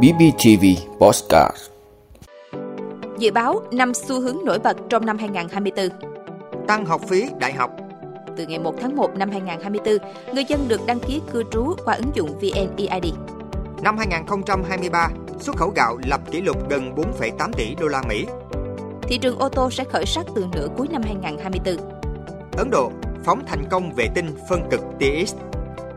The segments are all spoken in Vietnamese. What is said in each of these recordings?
BBTV Postcard Dự báo năm xu hướng nổi bật trong năm 2024 Tăng học phí đại học Từ ngày 1 tháng 1 năm 2024, người dân được đăng ký cư trú qua ứng dụng VNeID. Năm 2023, xuất khẩu gạo lập kỷ lục gần 4,8 tỷ đô la Mỹ. Thị trường ô tô sẽ khởi sắc từ nửa cuối năm 2024. Ấn Độ phóng thành công vệ tinh phân cực tia X.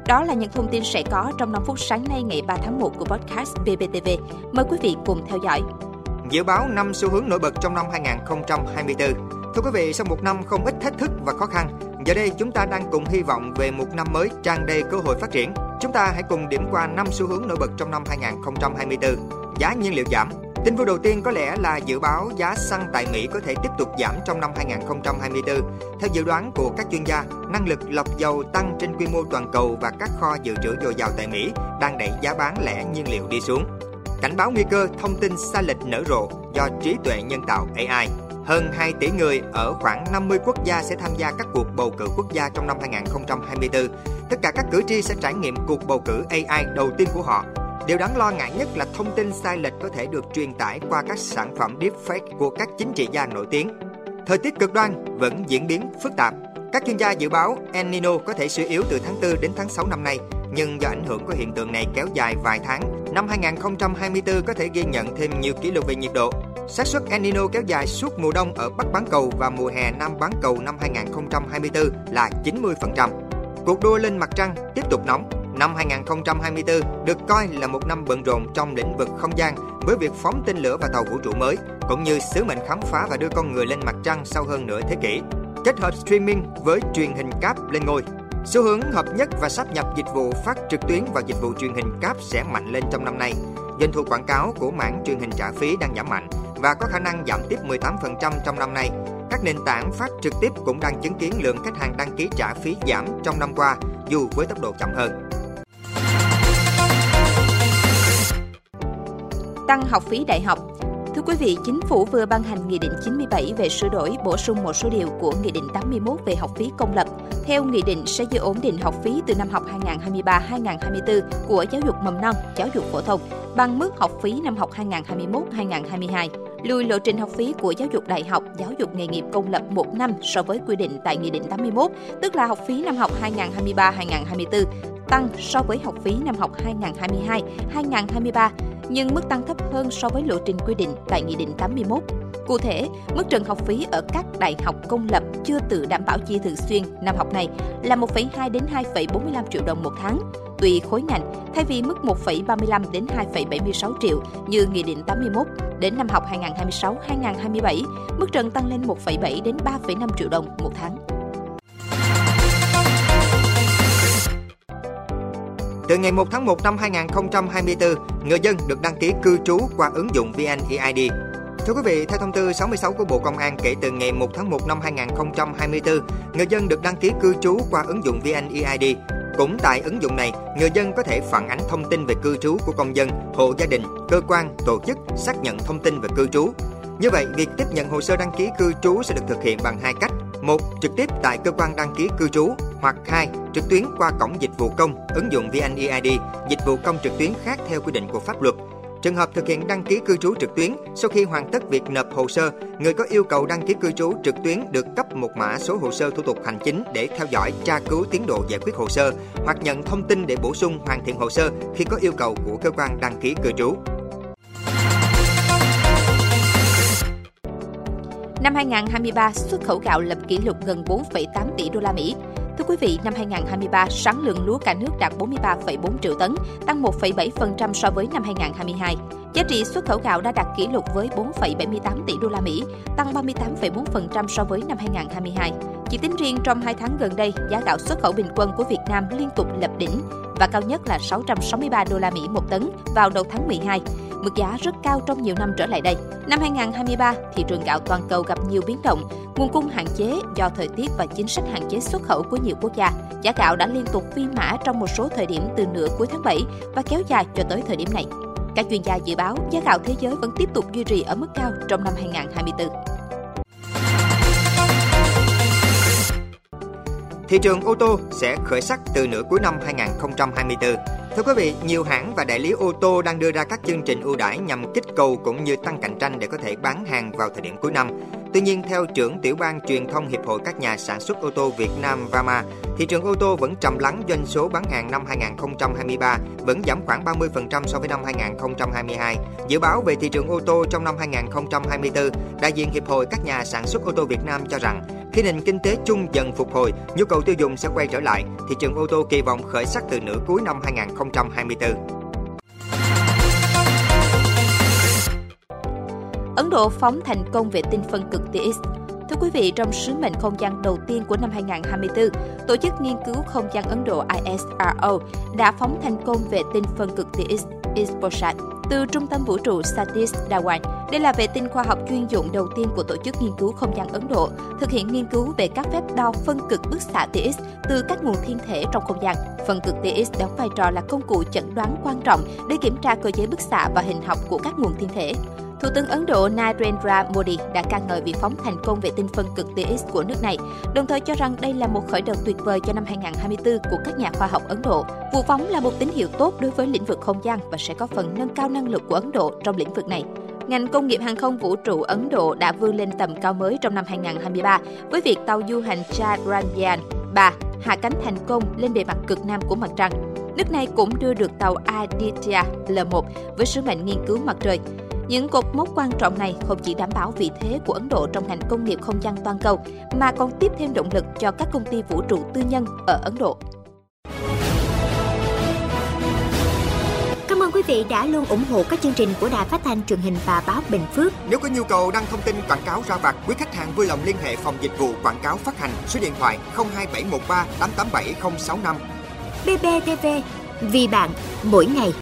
Đó là những thông tin sẽ có trong 5 phút sáng nay ngày 3 tháng 1 của podcast BBTV. Mời quý vị cùng theo dõi. Dự báo năm xu hướng nổi bật trong năm 2024. Thưa quý vị, sau một năm không ít thách thức và khó khăn, giờ đây chúng ta đang cùng hy vọng về một năm mới tràn đầy cơ hội phát triển. Chúng ta hãy cùng điểm qua năm xu hướng nổi bật trong năm 2024. Giá nhiên liệu giảm, Tin vui đầu tiên có lẽ là dự báo giá xăng tại Mỹ có thể tiếp tục giảm trong năm 2024. Theo dự đoán của các chuyên gia, năng lực lọc dầu tăng trên quy mô toàn cầu và các kho dự trữ dồi dào tại Mỹ đang đẩy giá bán lẻ nhiên liệu đi xuống. Cảnh báo nguy cơ thông tin sai lệch nở rộ do trí tuệ nhân tạo AI. Hơn 2 tỷ người ở khoảng 50 quốc gia sẽ tham gia các cuộc bầu cử quốc gia trong năm 2024. Tất cả các cử tri sẽ trải nghiệm cuộc bầu cử AI đầu tiên của họ Điều đáng lo ngại nhất là thông tin sai lệch có thể được truyền tải qua các sản phẩm deepfake của các chính trị gia nổi tiếng. Thời tiết cực đoan vẫn diễn biến phức tạp. Các chuyên gia dự báo El Nino có thể suy yếu từ tháng 4 đến tháng 6 năm nay, nhưng do ảnh hưởng của hiện tượng này kéo dài vài tháng, năm 2024 có thể ghi nhận thêm nhiều kỷ lục về nhiệt độ. xác suất El Nino kéo dài suốt mùa đông ở Bắc bán cầu và mùa hè Nam bán cầu năm 2024 là 90%. Cuộc đua lên mặt trăng tiếp tục nóng Năm 2024 được coi là một năm bận rộn trong lĩnh vực không gian với việc phóng tên lửa và tàu vũ trụ mới, cũng như sứ mệnh khám phá và đưa con người lên mặt trăng sau hơn nửa thế kỷ. Kết hợp streaming với truyền hình cáp lên ngôi. Xu hướng hợp nhất và sắp nhập dịch vụ phát trực tuyến và dịch vụ truyền hình cáp sẽ mạnh lên trong năm nay. Doanh thu quảng cáo của mảng truyền hình trả phí đang giảm mạnh và có khả năng giảm tiếp 18% trong năm nay. Các nền tảng phát trực tiếp cũng đang chứng kiến lượng khách hàng đăng ký trả phí giảm trong năm qua, dù với tốc độ chậm hơn. Tăng học phí đại học. Thưa quý vị, Chính phủ vừa ban hành Nghị định 97 về sửa đổi, bổ sung một số điều của Nghị định 81 về học phí công lập. Theo Nghị định sẽ giữ ổn định học phí từ năm học 2023-2024 của giáo dục mầm non, giáo dục phổ thông bằng mức học phí năm học 2021-2022 lùi lộ trình học phí của giáo dục đại học, giáo dục nghề nghiệp công lập 1 năm so với quy định tại Nghị định 81, tức là học phí năm học 2023-2024 tăng so với học phí năm học 2022-2023 nhưng mức tăng thấp hơn so với lộ trình quy định tại Nghị định 81. Cụ thể, mức trần học phí ở các đại học công lập chưa tự đảm bảo chi thường xuyên năm học này là 1,2 đến 2,45 triệu đồng một tháng, tùy khối ngành, thay vì mức 1,35 đến 2,76 triệu như Nghị định 81. Đến năm học 2026-2027, mức trần tăng lên 1,7 đến 3,5 triệu đồng một tháng. Từ ngày 1 tháng 1 năm 2024, người dân được đăng ký cư trú qua ứng dụng VNeID. Thưa quý vị, theo thông tư 66 của Bộ Công an kể từ ngày 1 tháng 1 năm 2024, người dân được đăng ký cư trú qua ứng dụng VNeID. Cũng tại ứng dụng này, người dân có thể phản ánh thông tin về cư trú của công dân, hộ gia đình, cơ quan, tổ chức xác nhận thông tin về cư trú. Như vậy, việc tiếp nhận hồ sơ đăng ký cư trú sẽ được thực hiện bằng hai cách. Một, trực tiếp tại cơ quan đăng ký cư trú hoặc hai, trực tuyến qua cổng dịch vụ công, ứng dụng VNeID, dịch vụ công trực tuyến khác theo quy định của pháp luật. Trường hợp thực hiện đăng ký cư trú trực tuyến, sau khi hoàn tất việc nộp hồ sơ, người có yêu cầu đăng ký cư trú trực tuyến được cấp một mã số hồ sơ thủ tục hành chính để theo dõi, tra cứu tiến độ giải quyết hồ sơ hoặc nhận thông tin để bổ sung hoàn thiện hồ sơ khi có yêu cầu của cơ quan đăng ký cư trú. Năm 2023, xuất khẩu gạo lập kỷ lục gần 4,8 tỷ đô la Mỹ. Thưa quý vị, năm 2023, sản lượng lúa cả nước đạt 43,4 triệu tấn, tăng 1,7% so với năm 2022. Giá trị xuất khẩu gạo đã đạt kỷ lục với 4,78 tỷ đô la Mỹ, tăng 38,4% so với năm 2022. Chỉ tính riêng trong 2 tháng gần đây, giá gạo xuất khẩu bình quân của Việt Nam liên tục lập đỉnh và cao nhất là 663 đô la Mỹ một tấn vào đầu tháng 12 mức giá rất cao trong nhiều năm trở lại đây. Năm 2023, thị trường gạo toàn cầu gặp nhiều biến động, nguồn cung hạn chế do thời tiết và chính sách hạn chế xuất khẩu của nhiều quốc gia. Giá gạo đã liên tục phi mã trong một số thời điểm từ nửa cuối tháng 7 và kéo dài cho tới thời điểm này. Các chuyên gia dự báo giá gạo thế giới vẫn tiếp tục duy trì ở mức cao trong năm 2024. Thị trường ô tô sẽ khởi sắc từ nửa cuối năm 2024. Thưa quý vị, nhiều hãng và đại lý ô tô đang đưa ra các chương trình ưu đãi nhằm kích cầu cũng như tăng cạnh tranh để có thể bán hàng vào thời điểm cuối năm. Tuy nhiên, theo trưởng tiểu ban truyền thông Hiệp hội các nhà sản xuất ô tô Việt Nam VAMA, thị trường ô tô vẫn trầm lắng doanh số bán hàng năm 2023 vẫn giảm khoảng 30% so với năm 2022. Dự báo về thị trường ô tô trong năm 2024, đại diện Hiệp hội các nhà sản xuất ô tô Việt Nam cho rằng khi nền kinh tế chung dần phục hồi, nhu cầu tiêu dùng sẽ quay trở lại, thị trường ô tô kỳ vọng khởi sắc từ nửa cuối năm 2024. Ấn Độ phóng thành công vệ tinh phân cực TX. Thưa quý vị, trong sứ mệnh không gian đầu tiên của năm 2024, Tổ chức Nghiên cứu Không gian Ấn Độ ISRO đã phóng thành công vệ tinh phân cực TX ISPOSAT từ trung tâm vũ trụ Satish Dhawan. Đây là vệ tinh khoa học chuyên dụng đầu tiên của Tổ chức Nghiên cứu Không gian Ấn Độ, thực hiện nghiên cứu về các phép đo phân cực bức xạ TX từ các nguồn thiên thể trong không gian. Phân cực TX đóng vai trò là công cụ chẩn đoán quan trọng để kiểm tra cơ chế bức xạ và hình học của các nguồn thiên thể. Thủ tướng Ấn Độ Narendra Modi đã ca ngợi việc phóng thành công vệ tinh phân cực TX của nước này, đồng thời cho rằng đây là một khởi đầu tuyệt vời cho năm 2024 của các nhà khoa học Ấn Độ. Vụ phóng là một tín hiệu tốt đối với lĩnh vực không gian và sẽ có phần nâng cao năng lực của Ấn Độ trong lĩnh vực này. Ngành công nghiệp hàng không vũ trụ Ấn Độ đã vươn lên tầm cao mới trong năm 2023 với việc tàu du hành Chandrayaan 3 hạ cánh thành công lên bề mặt cực nam của mặt trăng. Nước này cũng đưa được tàu Aditya L1 với sứ mệnh nghiên cứu mặt trời. Những cột mốc quan trọng này không chỉ đảm bảo vị thế của Ấn Độ trong ngành công nghiệp không gian toàn cầu, mà còn tiếp thêm động lực cho các công ty vũ trụ tư nhân ở Ấn Độ. Cảm ơn quý vị đã luôn ủng hộ các chương trình của Đài Phát thanh truyền hình và báo Bình Phước. Nếu có nhu cầu đăng thông tin quảng cáo ra vặt, quý khách hàng vui lòng liên hệ phòng dịch vụ quảng cáo phát hành số điện thoại 02713 887065. BBTV, vì bạn, mỗi ngày.